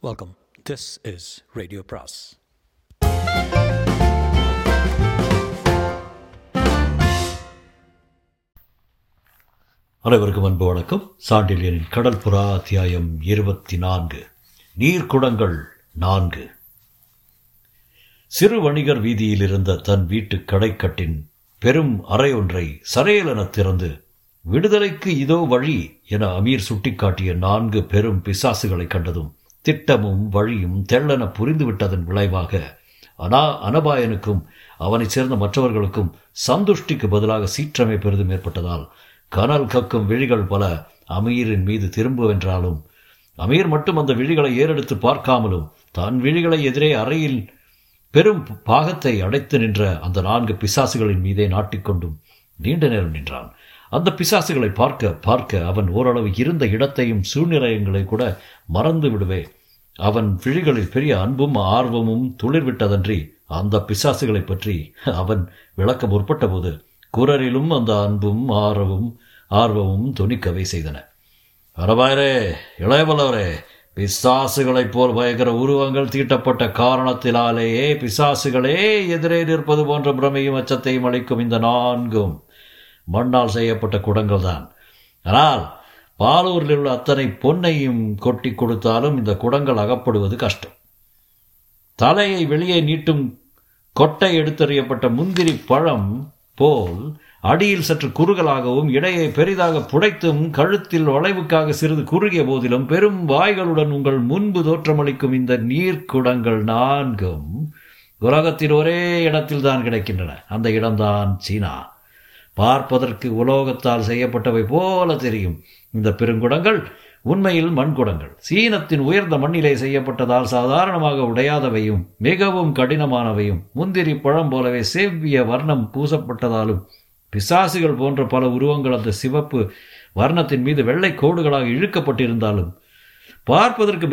Welcome this is radio praise அனைவருக்கும் அன்பு வணக்கம். சாண்டிலியனின் கடல் புறா அத்தியாயம் இருபத்தி நான்கு நீர்க்குடங்கள் நான்கு. சிறு வணிகர் வீதியில் இருந்த தன் வீட்டு கடைக்கட்டின் பெரும் அறை ஒன்றை சரையலென திறந்து விடுதலைக்கு இதோ வழி என அமீர் சுட்டிக்காட்டிய நான்கு பெரும் பிசாசுகளை கண்டதும் திட்டமும் வழியும் தெள்ளென புரிந்துவிட்டதன் விளைவாக அனா அனபாயனுக்கும் அவனைச் சேர்ந்த மற்றவர்களுக்கும் சந்துஷ்டிக்கு பதிலாக சீற்றமை பெரிதும் ஏற்பட்டதால் கனல் கக்கும் விழிகள் பல அமீரின் மீது திரும்புவென்றாலும் அமீர் மட்டும் அந்த விழிகளை ஏறெடுத்து பார்க்காமலும் தன் விழிகளை எதிரே அறையில் பெரும் பாகத்தை அடைத்து நின்ற அந்த நான்கு பிசாசுகளின் மீதே நாட்டிக்கொண்டும் நீண்ட நேரம் நின்றான். அந்த பிசாசுகளை பார்க்க பார்க்க அவன் ஓரளவு இருந்த இடத்தையும் சூழ்நிலையங்களை கூட மறந்து விடுவே. அவன் விழிகளில் பெரிய அன்பும் ஆர்வமும் துளிர்விட்டதன்றி அந்த பிசாசுகளை பற்றி அவன் விளக்க முற்பட்ட போது குரலிலும் அந்த அன்பும் ஆர்வம் ஆர்வமும் துணிக்கவை செய்தன. அரபாயரே இளையவல்லவரே பிசாசுகளைப் போல் பயங்கர உருவங்கள் தீட்டப்பட்ட காரணத்தினாலேயே பிசாசுகளே எதிரே நிற்பது போன்ற பிரமையும் அச்சத்தையும் அளிக்கும் இந்த நான்கும் மண்ணால் செய்யப்பட்ட குடங்கள் தான் ஆனால் பாலூரில் உள்ள அத்தனை பொன்னையும் கொட்டி கொடுத்தாலும் இந்த குடங்கள் அகப்படுவது கஷ்டம். தலையை வெளியே நீட்டும் கொட்டை எடுத்தறியப்பட்ட முந்திரி பழம் போல் அடியில் சற்று குறுகலாகவும் இடையை பெரிதாக புடைத்தும் கழுத்தில் வளைவுக்காக சிறிது குறுகிய போதிலும் பெரும் வாய்களுடன் உங்கள் முன்பு தோற்றமளிக்கும் இந்த நீர்க்குடங்கள் நான்கும் உலகத்தில் ஒரே இடத்தில் தான் கிடைக்கின்றன. அந்த இடம்தான் சீனா. பார்ப்பதற்கு உலோகத்தால் செய்யப்பட்டவை போல தெரியும். இந்த பெருங்குடங்கள் உண்மையில் மண்குடங்கள். சீனத்தின் உயர்ந்த மண்ணிலே செய்யப்பட்டதால் சாதாரணமாக உடையாதவையும் மிகவும் கடினமானவையும் முந்திரி பழம் போலவே செவ்விய வர்ணம் பூசப்பட்டதாலும் பிசாசுகள் போன்ற பல உருவங்கள் அந்த சிவப்பு வர்ணத்தின் மீது வெள்ளை கோடுகளாக இழுக்கப்பட்டிருந்தாலும் பார்ப்பதற்கு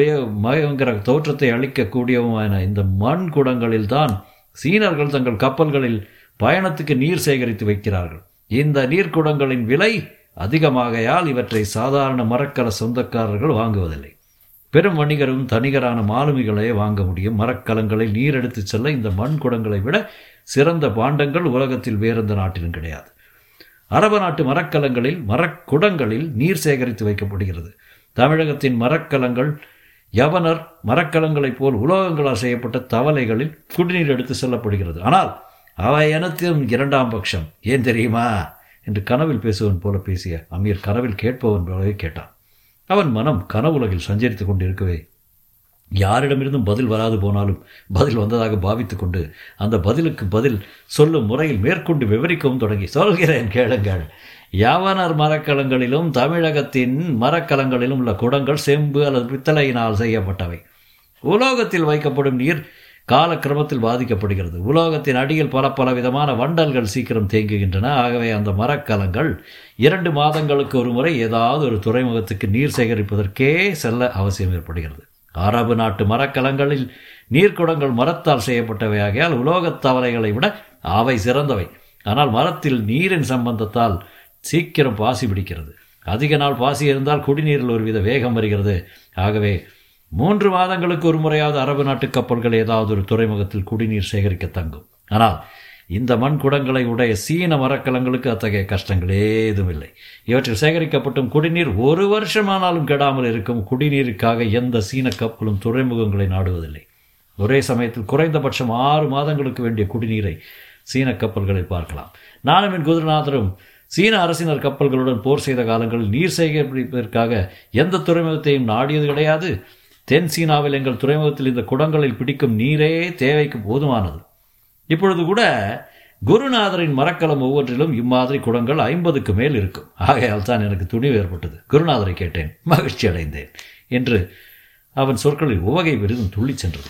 பயங்கர தோற்றத்தை அளிக்கக்கூடியவுமான இந்த மண் குடங்களில்தான் சீனர்கள் தங்கள் கப்பல்களில் பயணத்துக்கு நீர் சேகரித்து வைக்கிறார்கள். இந்த நீர்க்குடங்களின் விலை அதிகமாகையால் இவற்றை சாதாரண மரக்கல சொந்தக்காரர்கள் வாங்குவதில்லை. பெரும் வணிகரும் தனிகரான மாலுமிகளே வாங்க முடியும். மரக்கலங்களை நீர் எடுத்துச் செல்ல இந்த மண் குடங்களை விட சிறந்த பாண்டங்கள் உலகத்தில் வேறெந்த நாட்டிலும் கிடையாது. அரபு நாட்டு மரக்கலங்களில் மரக்குடங்களில் நீர் சேகரித்து வைக்கப்படுகிறது. தமிழகத்தின் மரக்கலங்கள் யவனர் மரக்கலங்களைப் போல் உலோகங்களால் செய்யப்பட்ட தவளைகளில் குடிநீர் எடுத்து செல்லப்படுகிறது. ஆனால் அவை எனக்கும் இரண்டாம் பட்சம். ஏன் தெரியுமா? என்று கனவில் பேசுவன் போல பேசிய அமீர் கனவில் கேட்பவன் போலவே கேட்டான். அவன் மனம் கனவுலகில் சஞ்சரித்துக் கொண்டிருக்கவே. யாரிடமிருந்தும் பதில் வராது போனாலும் பதில் வந்ததாக பாவித்து கொண்டு அந்த பதிலுக்கு பதில் சொல்லும் முறையில் மேற்கொண்டு விவரிக்கவும் தொடங்கி. சொல்கிறேன் கேளுங்கள். யாவனர் மரக்கலங்களிலும் தமிழகத்தின் மரக்கலங்களிலும் உள்ள குடங்கள் செம்பு அல்லது பித்தளையினால் செய்யப்பட்டவை. உலோகத்தில் வைக்கப்படும் நீர் காலக்கிரமத்தில் பாதிக்கப்படுகிறது. உலோகத்தின் அடியில் பல பல விதமான வண்டல்கள் சீக்கிரம் தேங்குகின்றன. ஆகவே அந்த மரக்கலங்கள் இரண்டு மாதங்களுக்கு ஒரு முறை ஏதாவது ஒரு துறைமுகத்துக்கு நீர் சேகரிப்பதற்கே செல்ல அவசியம் ஏற்படுகிறது. அரபு நாட்டு மரக்கலங்களில் நீர்க்குடங்கள் மரத்தால் செய்யப்பட்டவையாகையால் உலோகத் தவளைகளை விட அவை சிறந்தவை. ஆனால் மரத்தில் நீரின் சம்பந்தத்தால் சீக்கிரம் பாசி பிடிக்கிறது. அதிக நாள் பாசி இருந்தால் குடிநீரில் ஒருவித வேகம் வருகிறது. ஆகவே மூன்று மாதங்களுக்கு ஒரு முறையாவது அரபு நாட்டு கப்பல்கள் ஏதாவது ஒரு துறைமுகத்தில் குடிநீர் சேகரிக்க தங்கும். ஆனால் இந்த மண் குடங்களை உடைய சீன மரக்கலங்களுக்கு அத்தகைய கஷ்டங்கள் ஏதும் இல்லை. இவற்றில் சேகரிக்கப்பட்டும் குடிநீர் ஒரு வருஷமானாலும் கெடாமல் இருக்கும். குடிநீருக்காக எந்த சீன கப்பலும் துறைமுகங்களை நாடுவதில்லை. ஒரே சமயத்தில் குறைந்தபட்சம் ஆறு மாதங்களுக்கு வேண்டிய குடிநீரை சீன கப்பல்களில் பார்க்கலாம். நானும் என் குதிரநாதரும் சீன அரசினர் கப்பல்களுடன் போர் செய்த காலங்களில் நீர் சேகரிப்பதற்காக எந்த துறைமுகத்தையும் நாடியது கிடையாது. தென் சீனாவில் எங்கள் துறைமுகத்தில் இந்த குடங்களில் பிடிக்கும் நீரே தேவைக்கு போதுமானது. இப்பொழுது கூட குருநாதரின் மரக்கலம் ஒவ்வொன்றிலும் இம்மாதிரி குடங்கள் ஐம்பதுக்கு மேல் இருக்கும். ஆகையால் தான் எனக்கு துணிவு ஏற்பட்டது. குருநாதரை கேட்டேன். மகிழ்ச்சி அடைந்தேன் என்று அவன் சொற்களில் உவகை விருதும் துள்ளிச் சென்றது.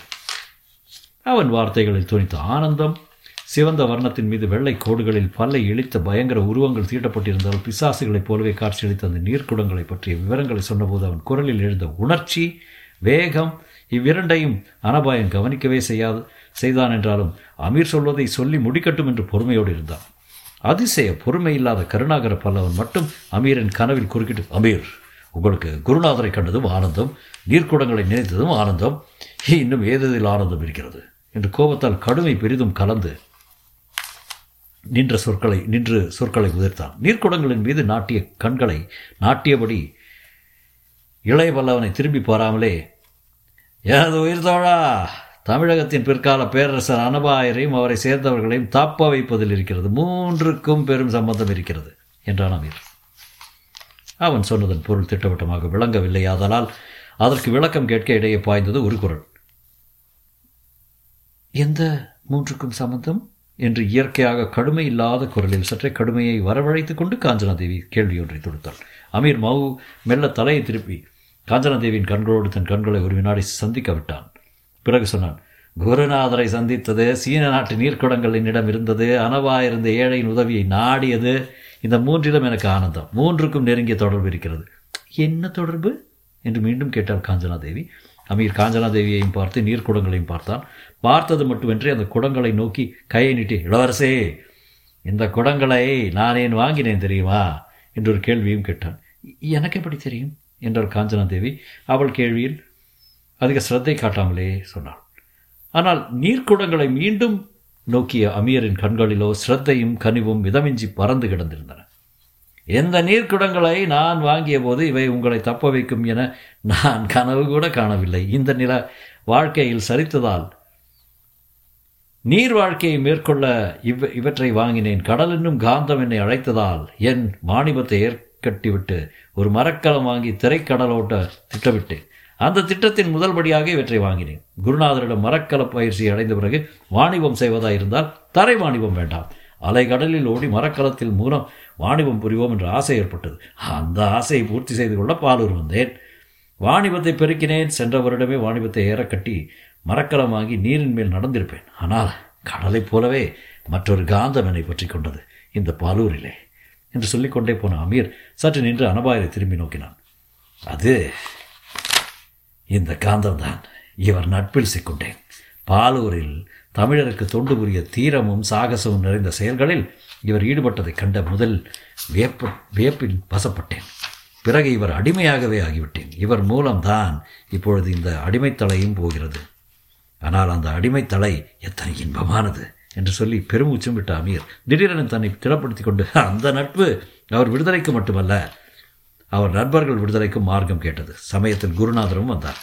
அவன் வார்த்தைகளில் துணித்த ஆனந்தம் சிவந்த வர்ணத்தின் மீது வெள்ளை கோடுகளில் பல்லை இழித்த பயங்கர உருவங்கள் தீட்டப்பட்டிருந்தால் பிசாசுகளைப் போலவே காட்சியளித்த அந்த நீர்க்குடங்களை பற்றிய விவரங்களை சொன்னபோது அவன் குரலில் எழுந்த உணர்ச்சி வேகம் இவ்விரண்டையும் அனபாயன் கவனிக்கவே செய்யாது செய்தான் என்றாலும் அமீர் சொல்வதை சொல்லி முடிக்கட்டும் என்று பொறுமையோடு இருந்தான். அதிசய பொறுமை இல்லாத கருணாகர பல்லவன் மட்டும் அமீரின் கனவில் குறுக்கிட்டு அமீர் உங்களுக்கு குருநாதரை கண்டதும் ஆனந்தம் நீர்க்குடங்களை நினைத்ததும் ஆனந்தம் இன்னும் ஏததில் ஆனந்தம் இருக்கிறது என்று கோபத்தால் கடுமை பெரிதும் கலந்து நின்ற சொற்களை நின்று சொற்களை உதிர்த்தான். நீர்க்குடங்களின் மீது நாட்டிய கண்களை நாட்டியபடி இளைய பல்லவனை திரும்பி பாராமலே எனது உயிர் தோழா? தமிழகத்தின் பிற்கால பேரரசர் அனபாயரையும் அவரை சேர்ந்தவர்களையும் தாப்ப வைப்பதில் இருக்கிறது. மூன்றுக்கும் பெரும் சம்பந்தம் இருக்கிறது என்றான் அமீர். அவன் சொன்னதன் பொருள் திட்டவட்டமாக விளங்கவில்லை. ஆதலால் அதற்கு விளக்கம் கேட்க இடையே பாய்ந்தது ஒரு குரல். எந்த மூன்றுக்கும் சம்பந்தம்? என்று இயற்கையாக கடுமை இல்லாத குரலில் சற்றே கடுமையை வரவழைத்துக் கொண்டு காஞ்சனாதேவி கேள்வியொன்றை தொடுத்தாள். அமீர் மவு மெல்ல தலையை திருப்பி காஞ்சனாதேவியின் கண்களோடு தன் கண்களை ஒரு வினாடி சந்திக்க விட்டான். பிறகு சொன்னான் குருநாதரை சந்தித்தது சீன நாட்டு நீர்க்குடங்கள் என்னிடம் இருந்தது. அனவாயிருந்த ஏழையின் உதவியை நாடியது. இந்த மூன்றிலும் எனக்கு ஆனந்தம். மூன்றுக்கும் நெருங்கிய தொடர்பு இருக்கிறது. என்ன தொடர்பு? என்று மீண்டும் கேட்டார் காஞ்சனாதேவி. அமீர் காஞ்சனாதேவியையும் பார்த்து நீர்க்குடங்களையும் பார்த்தான். பார்த்தது மட்டுமின்றி அந்த குடங்களை நோக்கி கையை நீட்டி இளவரசே இந்த குடங்களை நான் ஏன் வாங்கினேன் தெரியுமா? என்று ஒரு கேள்வியும் கேட்டான். எனக்கு எப்படி தெரியும்? என்றாள் காஞ்சனாதேவி அவள் கேள்வியில் அதிக சிரத்தை காட்டாமலே சொன்னாள். ஆனால் நீர்க்குடங்களை மீண்டும் நோக்கிய அமீரின் கண்களிலோ சிரத்தையும் கனிவும் மிதமிஞ்சி பறந்து கிடந்திருந்தன. எந்த நீர்க்குடங்களை நான் வாங்கிய போது இவை உங்களை தப்ப வைக்கும் என நான் கனவு கூட காணவில்லை. இந்த நில வாழ்க்கையில் சரித்ததால் நீர் வாழ்க்கையை மேற்கொள்ள இவ் இவற்றை வாங்கினேன். கடல் என்னும் காந்தம் என்னை அழைத்ததால் என் மாணிபத்தை கட்டிவிட்டு ஒரு மரக்கலம் வாங்கி திரைக்கடலோட்ட திட்டமிட்டேன் அந்த திட்டத்தின் முதல் படியாக இவற்றை வாங்கினேன். குருநாதரிடம் மரக்கல பயிற்சி அடைந்த பிறகு வாணிபம் செய்வதாயிருந்தால் தரை வாணிபம் வேண்டாம். அலைகடலில் ஓடி மரக்கலத்தில் மூலம் வாணிபம் புரிவோம் என்ற ஆசை ஏற்பட்டது. அந்த ஆசையை பூர்த்தி செய்து கொள்ள பாலூர் வந்தேன். வாணிபத்தை பெருக்கினேன். சென்ற வருடமே வாணிபத்தை ஏறக்கட்டி மரக்கலம் வாங்கி நீரின் மேல் நடந்திருப்பேன். ஆனால் கடலைப் போலவே மற்றொரு காந்தம் என்னை பற்றி கொண்டது. இந்த பாலூரிலே. என்று சொல்லிக்கொண்டே போன அமீர் சற்று நின்று அனபாயரை திரும்பி நோக்கினான். அது இந்த காந்தம்தான். இவர் நட்பில் சிக்கொண்டேன். பாலூரில் தமிழருக்கு தொண்டு புரிய தீரமும் சாகசமும் நிறைந்த செயல்களில் இவர் ஈடுபட்டதைக் கண்ட முதல் வியப்ப வியப்பில் வசப்பட்டேன். பிறகு இவர் அடிமையாகவே ஆகிவிட்டேன். இவர் மூலம்தான் இப்பொழுது இந்த அடிமைத்தலையும் போகிறது. ஆனால் அந்த அடிமைத்தலை எத்தனை இன்பமானது! என்று சொல்லி பெருமூச்சும் விட்ட அமீர் திடீரென தன்னை திடப்படுத்திக் கொண்டு அந்த நட்பு அவர் விடுதலைக்கு மட்டுமல்ல அவர் நண்பர்கள் விடுதலைக்கும் மார்க்கம் கேட்டது. சமயத்தில் குருநாதரும் வந்தார்.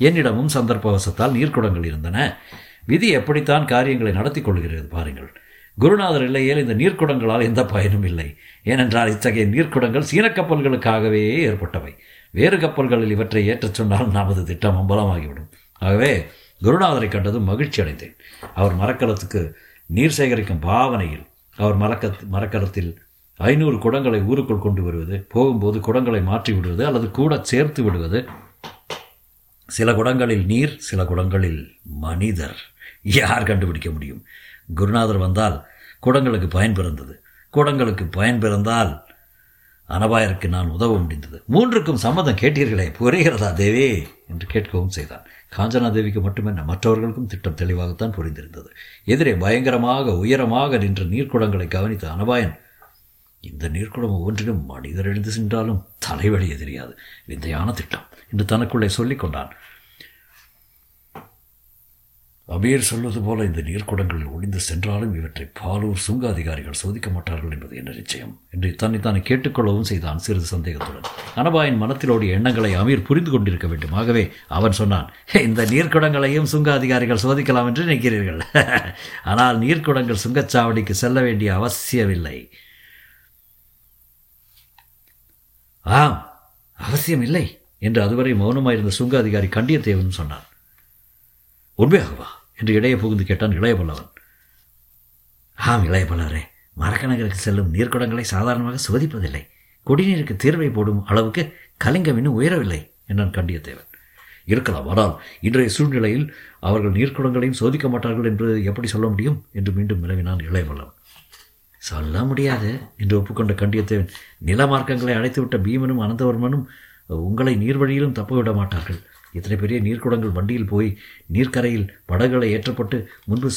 என்னிடமும் சந்தர்ப்பவசத்தால் நீர்க்குடங்கள் இருந்தன. விதி எப்படித்தான் காரியங்களை நடத்தி கொள்கிறது பாருங்கள். குருநாதர் இல்லையேல் இந்த நீர்க்குடங்களால் எந்த பயனும் இல்லை. ஏனென்றால் இத்தகைய நீர்க்குடங்கள் சீன கப்பல்களுக்காகவே ஏற்பட்டவை. வேறு கப்பல்களில் இவற்றை ஏற்றச் சொன்னால் நமது திட்டம் அம்பலமாகிவிடும். ஆகவே குருநாதரை கண்டதும் மகிழ்ச்சி அடைந்தேன் அவர் மரக்கலத்துக்கு நீர் சேகரிக்கும் பாவனையில் அவர் மரக்க மரக்கலத்தில் ஐநூறு குடங்களை ஊருக்குள் கொண்டு வருவது போகும்போது குடங்களை மாற்றி விடுவது அல்லது கூட சேர்த்து விடுவது. சில குடங்களில் நீர் சில குடங்களில் மனிதர். யார் கண்டுபிடிக்க முடியும்? குருநாதர் வந்தால் குடங்களுக்கு பயன் பிறந்தது. குடங்களுக்கு பயன் பிறந்தால் அனபாயருக்கு நான் உதவ முடிந்தது. மூன்றுக்கும் சம்மதம் கேட்டீர்களே புரிகிறதா தேவி? என்று கேட்கவும் செய்தான். காஞ்சனா தேவிக்கு மட்டுமென்ன மற்றவர்களுக்கும் திட்டம் தெளிவாகத்தான் புரிந்திருந்தது. எதிரே பயங்கரமாக உயரமாக நின்ற நீர்க்குடங்களை கவனித்த அனபாயன் இந்த நீர்க்குடம் ஒவ்வொன்றிலும் மனிதர் எழுந்து சென்றாலும் தலைவலியே தெரியாது. விந்தையான திட்டம் என்று தனக்குள்ளே சொல்லிக் கொண்டான். அபீர் சொல்வது போல இந்த நீர்க்குடங்கள் ஒளிந்து சென்றாலும் இவற்றை பாலூர் சுங்க அதிகாரிகள் சோதிக்க மாட்டார்கள் என்பது என்ன நிச்சயம் என்று தன்னைத்தானே கேட்டுக்கொள்ளவும் செய்தான் சிறிது சந்தேகத்துடன். அனபாயின் மனத்திலோடைய எண்ணங்களை அமீர் புரிந்து கொண்டிருக்க வேண்டும். ஆகவே அவன் சொன்னான் இந்த நீர்க்குடங்களையும் சுங்க அதிகாரிகள் சோதிக்கலாம் என்று நினைக்கிறீர்கள். ஆனால் நீர்க்குடங்கள் சுங்கச்சாவடிக்கு செல்ல வேண்டிய அவசியமில்லை. ஆம் அவசியம் இல்லை என்று அதுவரை மௌனமாயிருந்த சுங்க அதிகாரி கண்டியத்தேவன் சொன்னான். உண்மையாகவா? என்று இடையே புகுந்து கேட்டான் இளையபல்லவன் ஆம் இளையபல்லவரே மரக்கணக்கிற்கு செல்லும் நீர்க்குடங்களை சாதாரணமாக சோதிப்பதில்லை குடிநீருக்கு தீர்வை போடும் அளவுக்கு கலிங்கம் இன்னும் உயரவில்லை என்றான் கண்டியத்தேவன். இருக்கலாம் ஆனால் இன்றைய சூழ்நிலையில் அவர்கள் நீர்க்குடங்களையும் சோதிக்க மாட்டார்கள் என்று எப்படி சொல்ல முடியும்? என்று மீண்டும் விளவினான் இளையவல்லவன். சொல்ல முடியாது என்று ஒப்புக்கொண்ட கண்டியத்தேவன். நில மார்க்கங்களை அழைத்துவிட்ட பீமனும் அனந்தவர்மனும் உங்களை நீர்வழியிலும் தப்பவிட மாட்டார்கள். இத்தனை பெரிய நீர்க்குடங்கள் வண்டியில் போய் நீர்க்கரையில் படகுகளை ஏற்றப்பட்டு முன்பு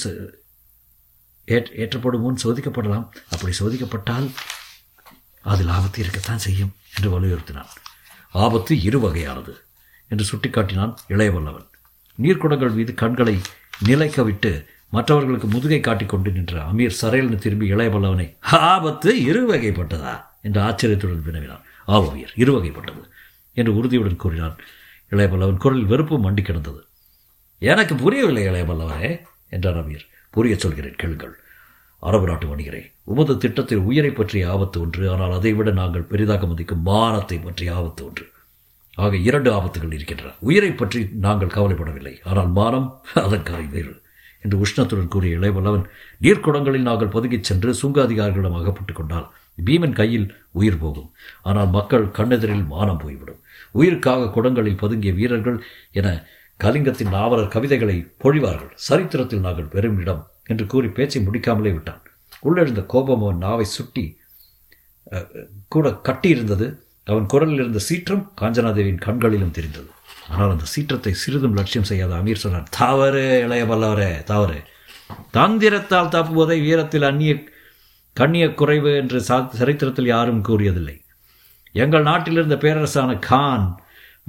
ஏற்றப்படும் முன் சோதிக்கப்படலாம். அப்படி சோதிக்கப்பட்டால் அதில் ஆபத்து இருக்கத்தான் செய்யும் என்று வலியுறுத்தினான். ஆபத்து இரு வகையானது என்று சுட்டிக்காட்டினான் இளையவல்லவன். நீர்க்குடங்கள் மீது கண்களை நிலைக்க விட்டு மற்றவர்களுக்கு முதுகை காட்டிக் கொண்டு நின்ற அமீர் சரையல்னு திரும்பி இளையவல்லவனை ஆபத்து இரு வகைப்பட்டதா? என்று ஆச்சரியத்துடன் வினவினான். ஆவவியர் இரு வகைப்பட்டது என்று உறுதியுடன் கூறினான் இளையபல்லவன் குரலில் வெறுப்பு மண்டி கிடந்தது. எனக்கு புரியவில்லை இளையவல்லவரே என்றார் அமீர். புரிய சொல்கிறேன் கேளுங்கள். அரபு நாட்டு வணிகரே உமது திட்டத்தில் உயிரை பற்றிய ஆபத்து ஒன்று ஆனால் அதைவிட நாங்கள் பெரிதாக மதிக்கும் மானத்தை பற்றிய ஆபத்து ஒன்று. ஆக இரண்டு ஆபத்துகள் இருக்கின்றன. உயிரை பற்றி நாங்கள் கவலைப்படவில்லை ஆனால் மானம் அதற்காக வேறு என்று உஷ்ணத்துடன் கூறிய இளையவல்லவன் நீர்க்குடங்களில் நாங்கள் பதுங்கிச் சென்று சுங்க அதிகாரிகளிடம் அகப்பட்டுக் கொண்டால் பீமன் கையில் உயிர் போகும். ஆனால் மக்கள் கண்ணெதிரில் மானம் போய்விடும். உயிருக்காக குடங்களில் பதுங்கிய வீரர்கள் என கலிங்கத்தின் நாவலர் கவிதைகளை பொழிவார்கள். சரித்திரத்தில் நாங்கள் பெரும் இடம் என்று கூறி பேச்சை முடிக்காமலே விட்டான். உள்ளெழுந்த கோபம் அவன் நாவை சுட்டி கூட கட்டியிருந்தது. அவன் குரலில் இருந்த சீற்றம் காஞ்சனாதேவியின் கண்களிலும் தெரிந்தது. ஆனால் அந்த சீற்றத்தை சிறிதும் லட்சியம் செய்யாத அமீர் சொன்னார் தவறு இளைய பல்லவரே தவறு தந்திரத்தால் தப்புவதை வீரத்தில் அந்நிய கண்ணிய குறைவு என்று சரித்திரத்தில் யாரும் கூறியதில்லை. எங்கள் நாட்டிலிருந்த பேரரசான கான்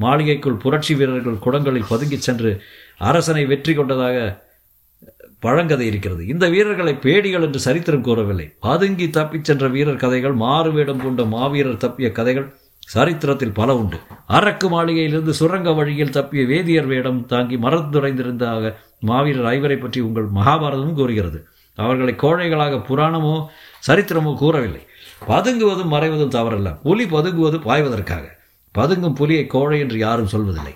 மாளிகைக்குள் புரட்சி வீரர்கள் குடங்களில் பதுங்கிச் சென்று அரசனை வெற்றி கொண்டதாக பழங்கதை இருக்கிறது. இந்த வீரர்களை பேடிகள் என்று சரித்திரம் கூறவில்லை. பதுங்கி தப்பிச் சென்ற வீரர் கதைகள் மாறுவேடம் கொண்ட மாவீரர் தப்பிய கதைகள் சரித்திரத்தில் பல உண்டு. அரக்கு மாளிகையிலிருந்து சுரங்க வழியில் தப்பிய வேதியர் வேடம் தாங்கி மறந்துரைந்திருந்தாக மாவீரர் ஐவரை பற்றி உங்கள் மகாபாரதமும் கூறுகிறது. அவர்களை கோழைகளாக புராணமோ சரித்திரமும் கூறவில்லை. பதுங்குவதும் மறைவதும் தவறல்ல. புலி பதுங்குவது பாய்வதற்காக. பதுங்கும் புலியை கோழை என்று யாரும் சொல்வதில்லை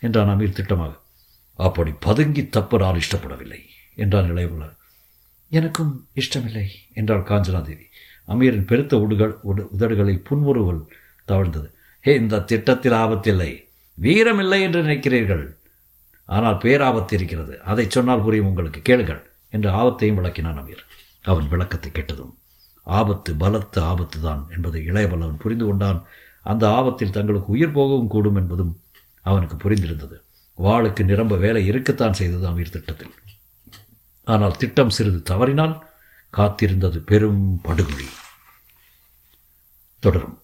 என்றான் அமீர் திட்டமாக. அப்படி பதுங்கி தப்ப நான் இஷ்டப்படவில்லை என்றான் இளையவளர் எனக்கும் இஷ்டமில்லை என்றாள் காஞ்சனாதேவி. அமீரின் பெருத்த உடுகள் உடு உதடுகளில் புன்முறுவல் தவழ்ந்தது. ஹே இந்த திட்டத்தில் ஆபத்தில்லை. வீரமில்லை என்று நினைக்கிறீர்கள். ஆனால் பேராபத்து இருக்கிறது. அதை சொன்னால் புரியும் உங்களுக்கு. கேளுங்கள் என்று ஆபத்தையும் விளக்கினான் அமீர். அவன் விளக்கத்தை கேட்டதும் ஆபத்து பலத்த ஆபத்து தான் என்பதை இளையவல்லவன் புரிந்து கொண்டான். அந்த ஆபத்தில் தங்களுக்கு உயிர் போகவும் கூடும் என்பதும் அவனுக்கு புரிந்திருந்தது. வாளுக்கு நிரம்ப வேலை இருக்கத்தான் செய்தது அமீர் திட்டத்தில். ஆனால் திட்டம் சிறிது தவறினால் காத்திருந்தது பெரும் படுகொலி தொடரும்.